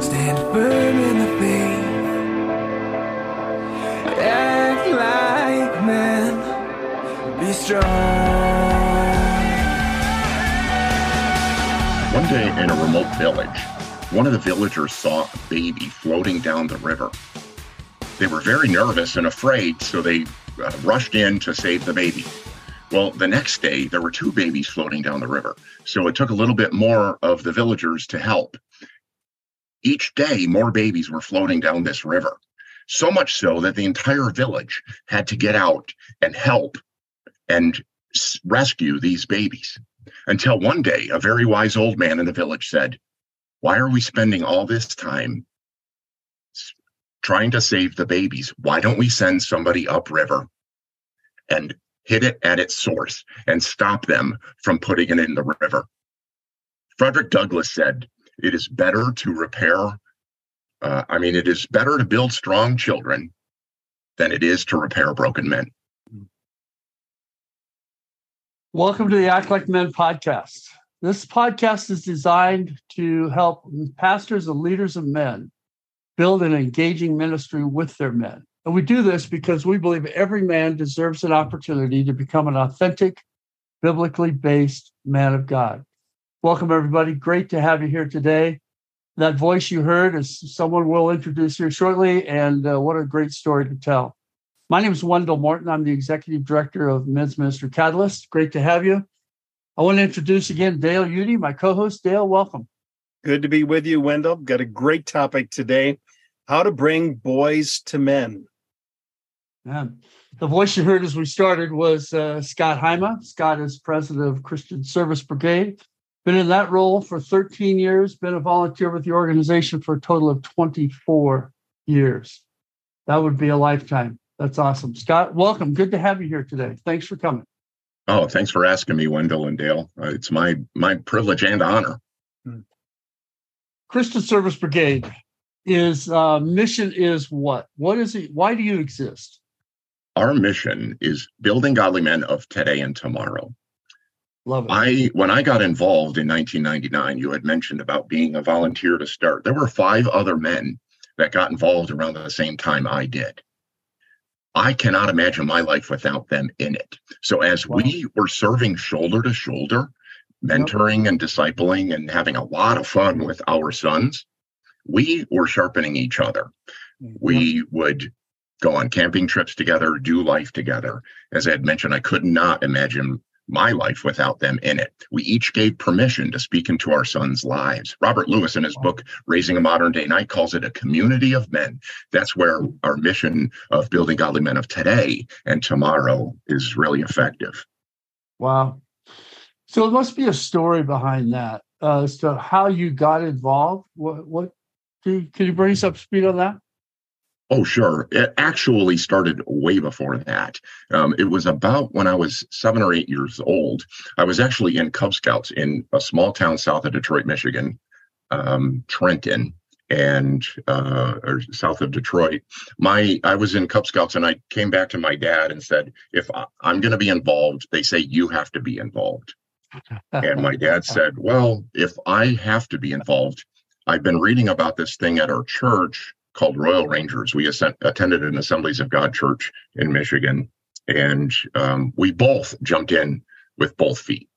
Stand firm in the faith. Act like men. Be strong. One day in a remote village, one of the villagers saw a baby floating down the river. They were very nervous and afraid, so they uh, rushed in to save the baby. Well, the next day, there were two babies floating down the river, so it took a little bit more of the villagers to help. Each day, more babies were floating down this river, so much so that the entire village had to get out and help and rescue these babies. Until one day, a very wise old man in the village said, Why are we spending all this time trying to save the babies? Why don't we send somebody upriver and hit it at its source and stop them from putting it in the river? Frederick Douglass said, It is better to repair, uh, I mean, it is better to build strong children than it is to repair broken men. Welcome to the Act Like Men podcast. This podcast is designed to help pastors and leaders of men build an engaging ministry with their men. And we do this because we believe every man deserves an opportunity to become an authentic, biblically based man of God. Welcome, everybody. Great to have you here today. That voice you heard is someone we'll introduce here shortly, and uh, what a great story to tell. My name is Wendell Morton. I'm the executive director of Men's Ministry Catalyst. Great to have you. I want to introduce again Dale Udy, my co-host. Dale, welcome. Good to be with you, Wendell. Got a great topic today how to bring boys to men. Yeah. The voice you heard as we started was uh, Scott Haima. Scott is president of Christian Service Brigade. Been in that role for 13 years, been a volunteer with the organization for a total of 24 years. That would be a lifetime. That's awesome. Scott, welcome. Good to have you here today. Thanks for coming. Oh, thanks for asking me, Wendell and Dale. Uh, it's my my privilege and honor. Christian Service Brigade is uh, mission is what? What is it? Why do you exist? Our mission is building godly men of today and tomorrow. Love it. I when I got involved in 1999, you had mentioned about being a volunteer to start. There were five other men that got involved around the same time I did. I cannot imagine my life without them in it. So as Wow. we were serving shoulder to shoulder, mentoring and discipling and having a lot of fun with our sons, we were sharpening each other. We would go on camping trips together, do life together. As I had mentioned, I could not imagine my life without them in it. We each gave permission to speak into our sons' lives. Robert Lewis, in his book, Raising a Modern Day Knight, calls it a community of men. That's where our mission of building godly men of today and tomorrow is really effective. Wow. So it must be a story behind that uh, as to how you got involved. What, what can you, can you bring us up speed on that? Oh, sure. It actually started way before that. Um, it was about when I was seven or eight years old. I was actually in Cub Scouts in a small town south of Detroit, Michigan, um, Trenton, and uh, or south of Detroit. My I was in Cub Scouts, and I came back to my dad and said, "If I, I'm going to be involved, they say you have to be involved." And my dad said, Well, if I have to be involved, I've been reading about this thing at our church called Royal Rangers. We ascent, attended an Assemblies of God church in Michigan, and um, we both jumped in with both feet.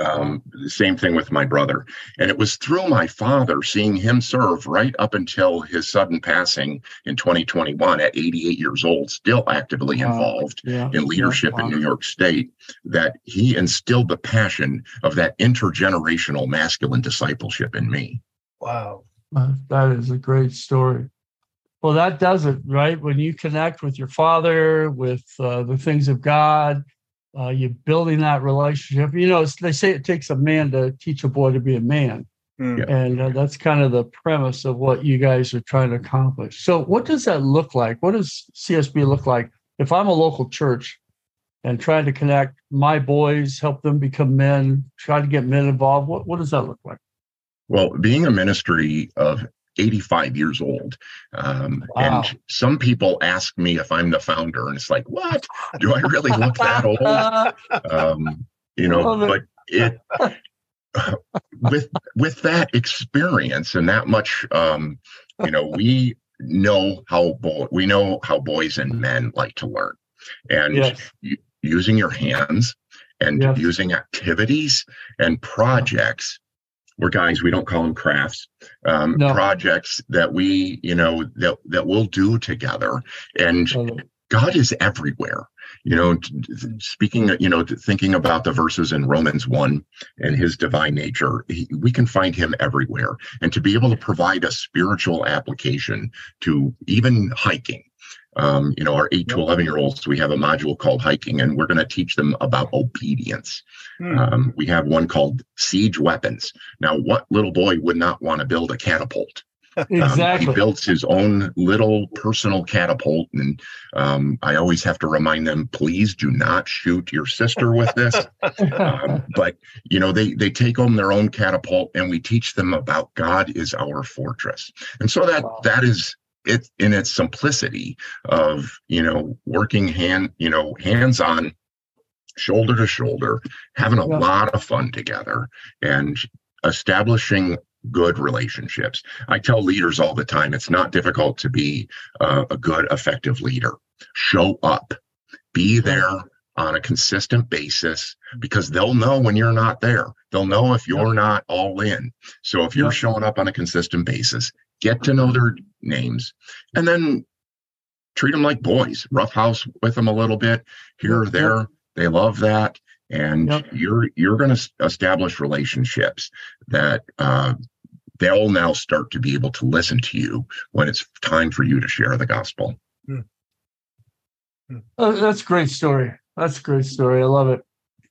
Um, same thing with my brother. And it was through my father seeing him serve right up until his sudden passing in 2021 at 88 years old, still actively Wow. involved yeah. in leadership wow. in New York State that he instilled the passion of that intergenerational masculine discipleship in me. Wow. Uh, that is a great story. Well, that does it, right? When you connect with your father, with uh, the things of God, uh, you're building that relationship. You know, they say it takes a man to teach a boy to be a man. Hmm. Yeah. And uh, that's kind of the premise of what you guys are trying to accomplish. So, what does that look like? What does CSB look like if I'm a local church and trying to connect my boys, help them become men, try to get men involved? What, what does that look like? Well, being a ministry of 85 years old, um, Wow. and some people ask me if I'm the founder, and it's like, what? Do I really look that old? Um, you know, but it. with with that experience and that much, um, you know, we know how boy we know how boys and men like to learn, and Yes. u- using your hands and Yes. using activities and projects. We're guys, we don't call them crafts. Um, No. projects that we, you know, that that we'll do together, and I love it. God is everywhere. You know, speaking, you know, thinking about the verses in Romans 1 and his divine nature, he, we can find him everywhere. And to be able to provide a spiritual application to even hiking. Um, you know, our eight to 11 year olds, we have a module called hiking, and we're going to teach them about obedience. Hmm. Um, we have one called siege weapons. Now, what little boy would not want to build a catapult? Um, Exactly. he builds his own little personal catapult, and um, I always have to remind them, please do not shoot your sister with this. um, but you know, they they take home their own catapult, and we teach them about God is our fortress, and so that Wow. that is it in its simplicity of you know working hand you know hands on shoulder to shoulder having a Yeah. lot of fun together and establishing good relationships. I tell leaders all the time it's not difficult to be uh, a good effective leader. Show up. Be there on a consistent basis because they'll know when you're not there. They'll know if you're not all in. So if you're Yeah. showing up on a consistent basis get to know their names and then treat them like boys roughhouse with them a little bit here or there they love that and Yep. you're you're going to establish relationships that uh, they'll now start to be able to listen to you when it's time for you to share the gospel Oh, that's a great story. That's a great story. I love it.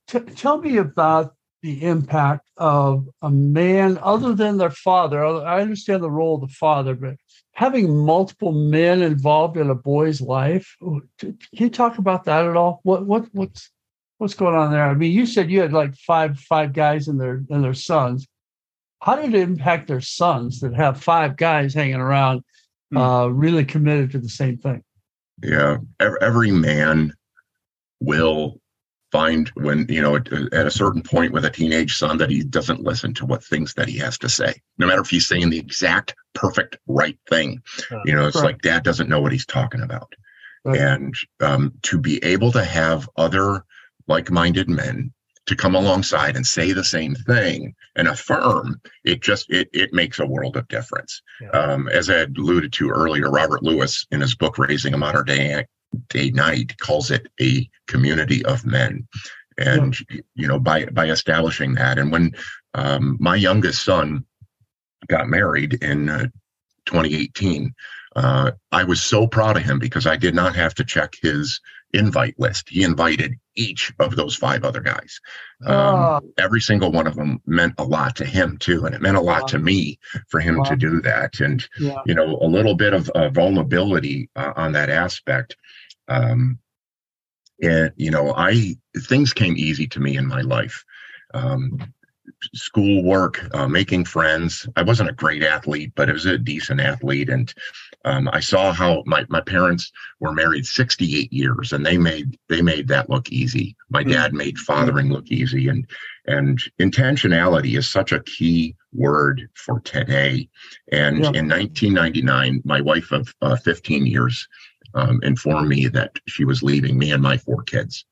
T- tell me about the impact of a man other than their father. I understand the role of the father, but having multiple men involved in a boy's life. Can you talk about that at all? What what what's what's going on there? I mean, you said you had like five five guys and their and their sons. How did it impact their sons that have five guys hanging around, Hmm. uh, really committed to the same thing? Yeah, every man will find when you know at, at a certain point with a teenage son that he doesn't listen to what things that he has to say, no matter if he's saying the exact perfect right thing. You know, it's Right. like dad doesn't know what he's talking about, Right. and um, to be able to have other like-minded men to come alongside and say the same thing and affirm it just it it makes a world of difference Yeah. um, as I alluded to earlier, Robert Lewis in his book Raising a Modern Day Day Knight calls it a community of men. And you know, by by establishing that, and when um, my youngest son got married in uh, 2018, uh, I was so proud of him because I did not have to check his invite list. He invited each of those five other guys. Um, Ah. every single one of them meant a lot to him too, and it meant a lot Wow. to me for him Wow. to do that. And Yeah. you know, a little bit of uh, vulnerability uh, on that aspect. Um, and you know, I things came easy to me in my life. Um, school work, uh, making friends. I wasn't a great athlete, but I was a decent athlete, and um, I saw how my my parents were married 68 years, and they made they made that look easy. My Hmm. dad made fathering look easy, and and intentionality is such a key word for today. And Yeah. in 1999, my wife of uh, 15 years um, informed me that she was leaving me and my four kids.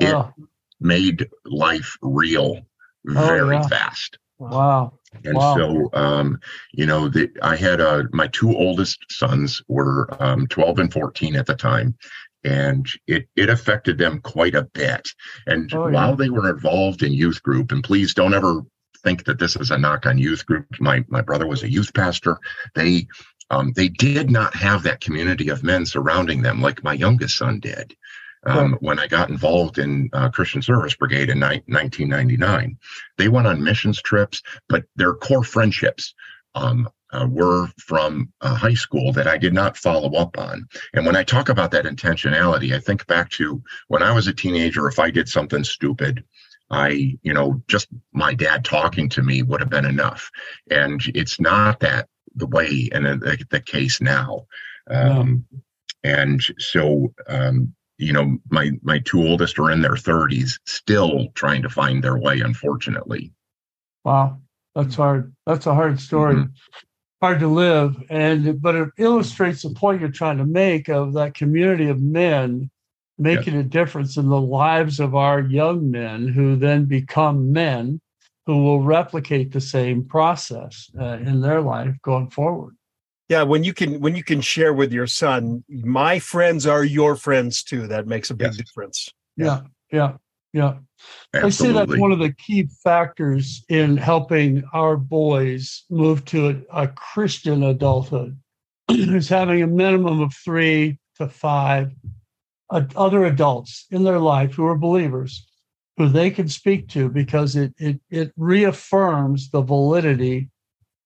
It Oh, made life real Oh, very yeah. fast. wow. And Wow. so, um, you know, the, I had uh, my two oldest sons were um, 12 and 14 at the time, and it it affected them quite a bit. And Oh, yeah. while they were involved in youth group, and please don't ever think that this is a knock on youth group. My my brother was a youth pastor. They um, they did not have that community of men surrounding them like my youngest son did. Um, When I got involved in uh, Christian Service Brigade in ni- 1999, they went on missions trips, but their core friendships um, uh, were from uh, high school that I did not follow up on. And when I talk about that intentionality, I think back to when I was a teenager, if I did something stupid, I, you know, just my dad talking to me would have been enough. And it's not that the way and the, the case now. Um, And so, um, you know, my my two oldest are in their 30s, still trying to find their way, unfortunately. Wow. That's hard. That's a hard story. Mhm. Hard to live. And but it illustrates the point you're trying to make of that community of men making a difference in the lives of our young men who then become men who will replicate the same process uh, in their life going forward. Yeah, when you can when you can share with your son, my friends are your friends too. That makes a big Yes. difference. Yeah. Yeah. Yeah. I see that's one of the key factors in helping our boys move to a, a Christian adulthood is having a minimum of three to five uh, other adults in their life who are believers who they can speak to because it it it reaffirms the validity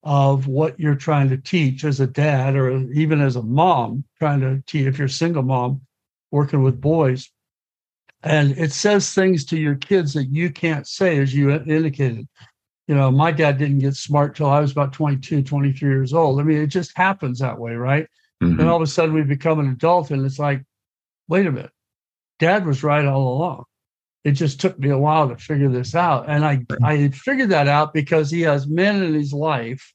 of what you're trying to teach as a dad or even as a mom trying to teach if you're a single mom working with boys. And it says things to your kids that you can't say as you indicated. You know my dad didn't get smart till i was about 22 23 years old. I mean it just happens that way right? Mhm. and all of a sudden we become an adult and it's like wait a minute. Dad was right all along it just took me a while to figure this out. And i i figured that out because he has men in his life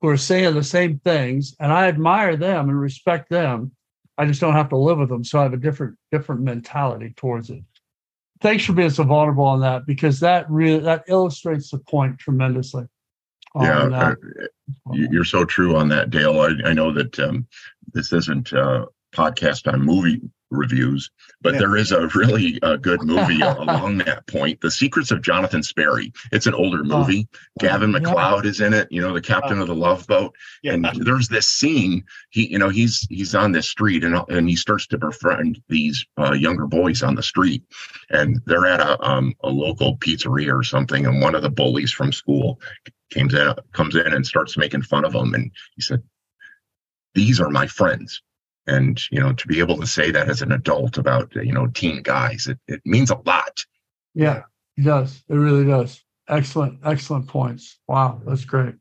who are saying the same things and i admire them and respect them. I just don't have to live with them so i have a different different mentality towards it. Thanks for being so vulnerable on that because that really that illustrates the point tremendously yeah, uh, you- you're so true on that, Dale. I, I know that um, this isn't a podcast on movie reviews, but Yeah. there is a really uh, good movie along that point. The Secrets of Jonathan Sperry. It's an older movie. Gavin Yeah. MacLeod is in it. You know, the captain of the Love Boat. Yeah. And there's this scene. He, you know, he's he's on this street and and he starts to befriend these uh, younger boys on the street, and they're at a um, a local pizzeria or something, and one of the bullies from school comes in comes in and starts making fun of him, and he said, "These are my friends." And you know, to be able to say that as an adult about you know teen guys, it, it means a lot. Yeah, it does. It really does. Excellent, excellent points. Wow, that's great.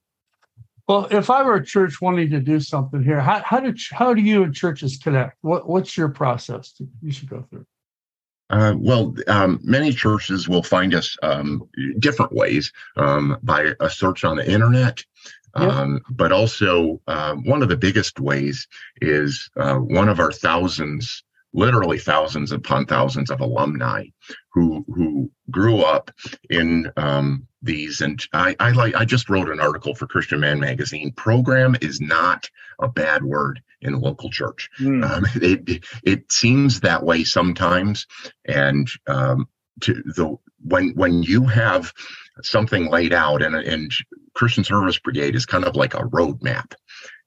Well, if I were a church wanting to do something here, how, how do how do you and churches connect? What what's your process that you should go through? Uh, well, um, many churches will find us um, different ways um, by a search on the internet. Um, but also, uh, one of the biggest ways is uh, one of our thousands, literally thousands upon thousands of alumni who who grew up in um, these. And I, I like. I just wrote an article for Christian Man magazine. Program is not a bad word in a local church. Hmm. Um, it it seems that way sometimes, and um, to the when when you have something laid out, and and Christian Service Brigade is kind of like a roadmap.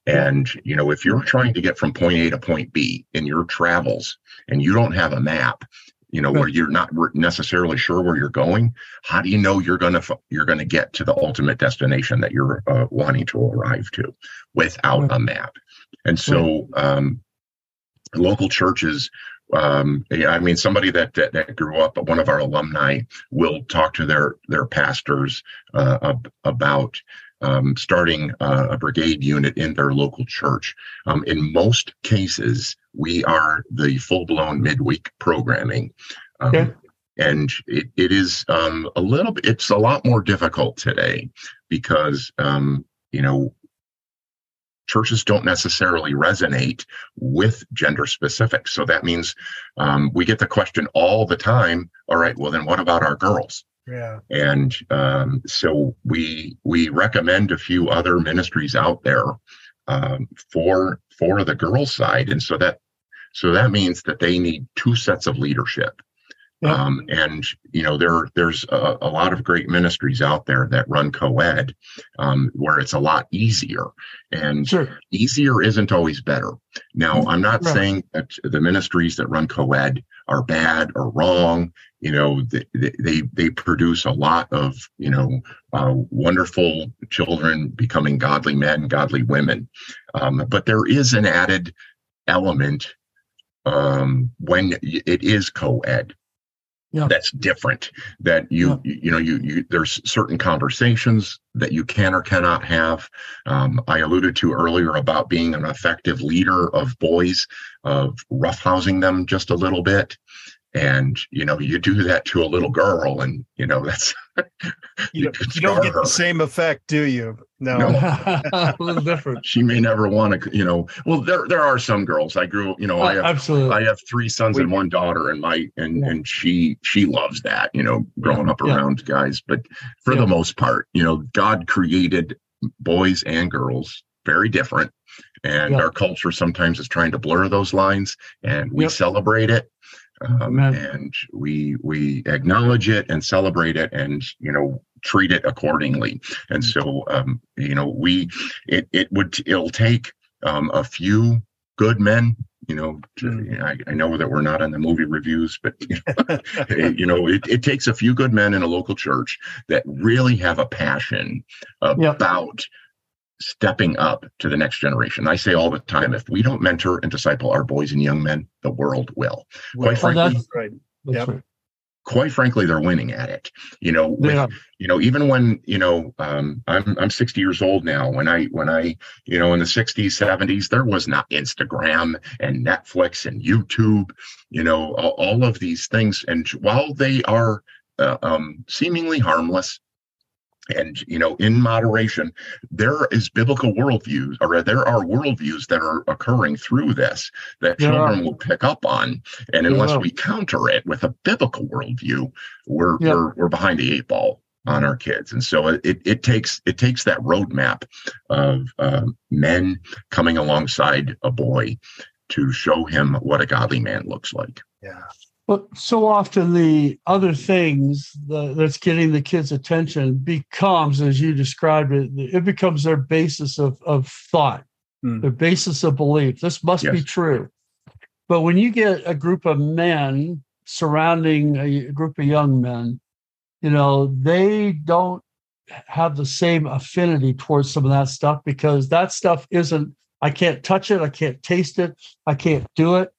And you know, if you're trying to get from point A to point B in your travels, and you don't have a map, you know, where you're not necessarily sure where you're going, how do you know you're gonna you're gonna get to the ultimate destination that you're uh, wanting to arrive to without a map? And so, um, local churches um i mean somebody that, that that grew up one of our alumni will talk to their their pastors uh, ab- about um, starting uh, a brigade unit in their local church um, in most cases we are the full-blown midweek programming um, Okay. and it, it is um, a little bit it's a lot more difficult today because um, you know churches don't necessarily resonate with gender specifics. So that means um, we get the question all the time. All right, well then what about our girls? Yeah. And um, so we we recommend a few other ministries out there um, for for the girls side, and so that so that means that they need two sets of leadership. Yeah. Um, and you know there there's a, a lot of great ministries out there that run co-ed um, where it's a lot easier and Sure. easier isn't always better. Now, I'm not Right. saying that the ministries that run co-ed are bad or wrong. You know, they they, they produce a lot of you know uh, wonderful children becoming godly men, godly women. Um, but there is an added element um, when it is co-ed. Yeah. That's different. That you you know you you there's certain conversations that you can or cannot have um, I alluded to earlier about being an effective leader of boys, of roughhousing them just a little bit. And you know you do that to a little girl and you know that's you, don't, you don't get her. the same effect do you no, no. a little different she may never want to you know well there there are some girls i grew you know i have absolutely i have three sons we, and one daughter and my and yeah. and she she loves that you know growing yeah. up around yeah. guys but for the most part you know god created boys and girls very different and our culture sometimes is trying to blur those lines and we yep. celebrate it um, and we we acknowledge it and celebrate it and you know treat it accordingly and mm. so um, you know we it it would it'll take um, a few good men you know, to, mm. I, I, know that we're not on the movie reviews, but you know, you know it, it, takes a few good men in a local church that really have a passion about stepping up to the next generation. I say all the time, if we don't mentor and disciple our boys and young men, the world will. Quite frankly, that's right. That's yep. right. Quite frankly, they're winning at it. You know, with, yeah. you know, even when you know, um, I'm I'm 60 years old now. When I when I you know in the 60s, 70s, there was not Instagram and Netflix and YouTube. You know, all, all of these things, and while they are uh, um, seemingly harmless, and you know in moderation there is biblical worldviews or there are worldviews that are occurring through this that yeah. children will pick up on and unless yeah. we counter it with a biblical worldview we're yeah. we're, we're behind the eight ball on our kids and so it, it takes it takes that roadmap of uh, men coming alongside a boy to show him what a godly man looks like yeah but so often the other things the, that's getting the kids' attention becomes, as you described it, it becomes their basis of, of thought, mm. their basis of belief. This must yes. be true. But when you get a group of men surrounding a group of young men, you know, they don't have the same affinity towards some of that stuff because that stuff isn't, I can't touch it, I can't taste it, I can't do it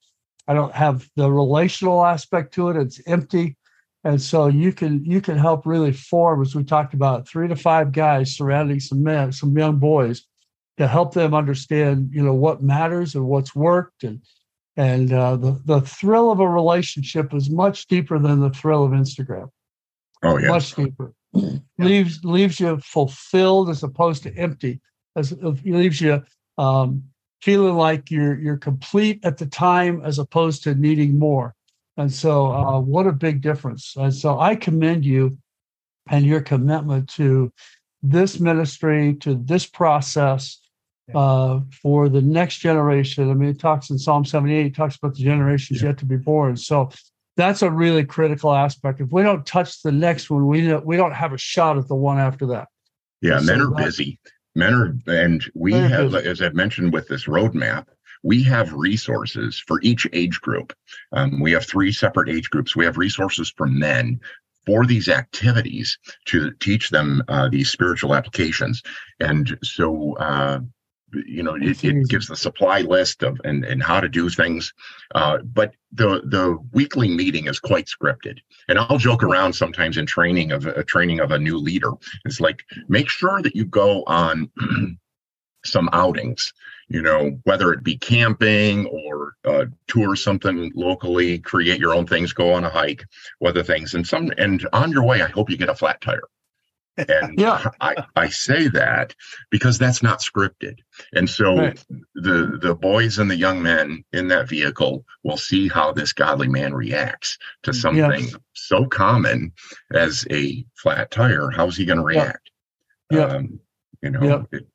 I don't have the relational aspect to it. It's empty. And so you can you can help really form, as we talked about, three to five guys surrounding some men, some young boys, to help them understand, you know, what matters and what's worked, and and uh, the the thrill of a relationship is much deeper than the thrill of Instagram. Oh yeah, much deeper. yeah. leaves leaves you fulfilled as opposed to empty. As it leaves you um, feeling like you're you're complete at the time as opposed to needing more. And so, uh, what a big difference! And so, I commend you and your commitment to this ministry, to this process uh, for the next generation. I mean, it talks in Psalm 78, it talks about the generations yeah. yet to be born. So that's a really critical aspect. If we don't touch the next one, we don't, we don't have a shot at the one after that. Yeah, so men are busy men are and we have as i've mentioned with this roadmap we have resources for each age group. Um, we have three separate age groups. We have resources for men for these activities to teach them uh, these spiritual applications. And so uh, you know it, it, gives the supply list of and, and how to do things. Uh, but the the weekly meeting is quite scripted. And i'll joke around sometimes in training of a training of a new leader. It's like make sure that you go on some outings you know whether it be camping or uh, tour something locally create your own things go on a hike whether things and some and on your way i hope you get a flat tire and yeah. I, I say that because that's not scripted. And so right. the the boys and the young men in that vehicle will see how this godly man reacts to something yes. so common as a flat tire. How's he going to react? Yeah. Um, you know, it,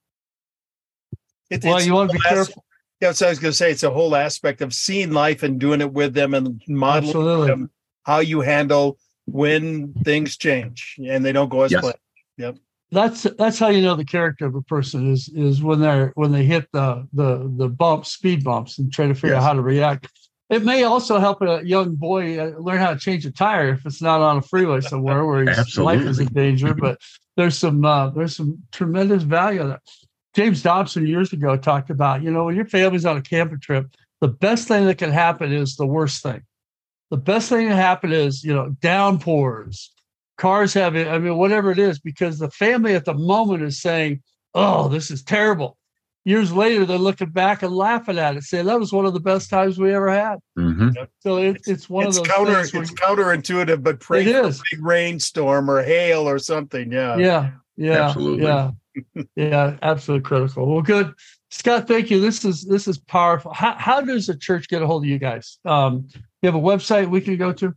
it, well, you want to be careful. Yeah, so I was going to say it's a whole aspect of seeing life and doing it with them and modeling them, how you handle when things change and they don't go as yes. planned. Yep. That's that's how you know the character of a person is is when they're when they hit the the the bumps, speed bumps, and try to figure yes. out how to react. It may also help a young boy uh, learn how to change a tire if it's not on a freeway somewhere where his life is in danger. But there's some uh, there's some tremendous value in that. James Dobson years ago talked about you know when your family's on a camping trip, the best thing that can happen is the worst thing. The best thing that happen is you know downpours, cars have it. I mean, whatever it is, because the family at the moment is saying, "Oh, this is terrible," years later they're looking back and laughing at it, saying that was one of the best times we ever had. Mm-hmm. So it, it's one it's of those. Counter, it's counterintuitive, but pray it for is. a big rainstorm or hail or something. Yeah. Yeah. Yeah. Absolutely. Yeah. yeah. Absolutely critical. Well, good. Scott, thank you. This is this is powerful. How, how does the church get a hold of you guys? Um, you have a website we can go to?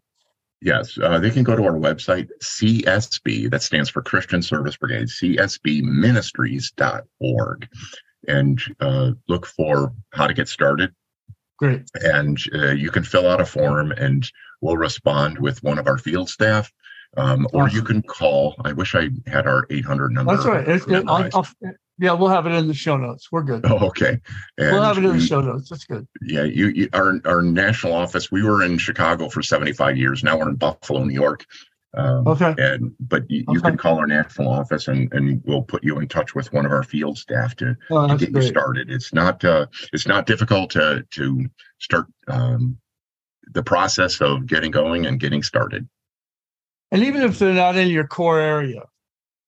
Yes, uh, they can go to our website, CSB, that stands for Christian Service Brigade, csbministries.org, and uh, look for how to get started. Great. And uh, you can fill out a form and we'll respond with one of our field staff. Um, or Awesome. you can call. I wish I had our 800 number. That's right. It's, it, I'll. I'll, yeah, we'll have it in the show notes. We're good. Oh, okay. we'll have it in the show notes. That's good. Yeah, you, you our our national office. We were in Chicago for 75 years. Now we're in Buffalo, New York. Um, Okay. And but you, you Okay. can call our national office and and we'll put you in touch with one of our field staff to, Oh, to get you started. It's not uh, it's not difficult to to start um, the process of getting going and getting started. And even if they're not in your core area,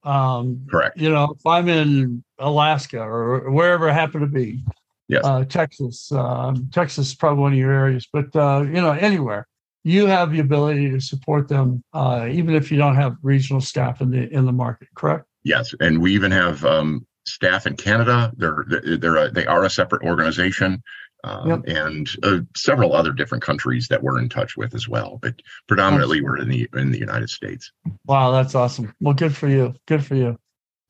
um, Correct. you know, if I'm in Alaska or wherever it happened to be, Yes. uh, Texas, um, Texas is probably one of your areas, but uh, you know, anywhere you have the ability to support them, uh, even if you don't have regional staff in the in the market. Correct? Yes, and we even have um, staff in Canada. They're they're a, they are a separate organization, um, and uh, several other different countries that we're in touch with as well. But predominantly, we're in the in the United States. Wow, that's awesome. Well, good for you. Good for you.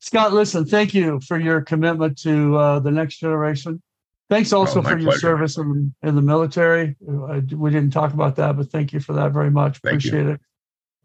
Scott, listen, thank you for your commitment to uh, the next generation. Thanks also Oh, for your pleasure. service in, in the military. We didn't talk about that, but thank you for that very much. Thank you. Appreciate it.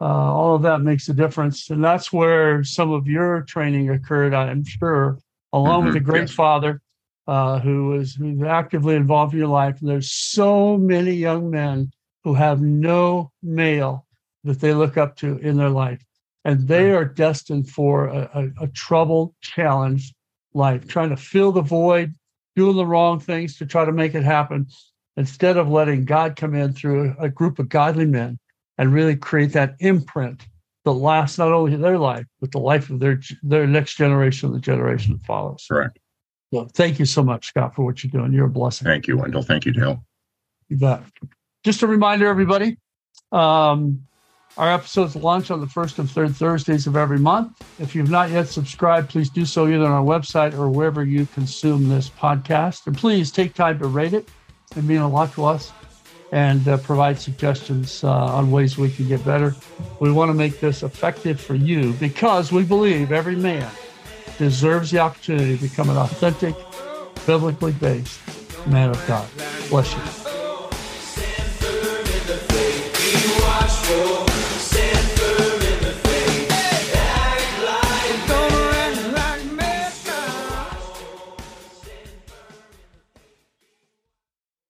Uh, all of that makes a difference. And that's where some of your training occurred, I'm sure, along with Mhm, a great yes. father uh, who who's actively involved in your life. And there's so many young men who have no male that they look up to in their life. And they are destined for a, a, a troubled, challenged life, trying to fill the void, doing the wrong things to try to make it happen, instead of letting God come in through a, a group of godly men and really create that imprint that lasts not only their life, but the life of their their next generation, the generation that follows. Correct. So thank you so much, Scott, for what you're doing. You're a blessing. Thank you, Wendell. Thank you, Dale. You bet. Just a reminder, everybody. Um, our episodes launch on the first and third Thursdays of every month. If you've not yet subscribed, please do so either on our website or wherever you consume this podcast. And please take time to rate it. It means a lot to us and uh, provide suggestions uh, on ways we can get better. We want to make this effective for you because we believe every man deserves the opportunity to become an authentic, biblically based man of God. Bless you.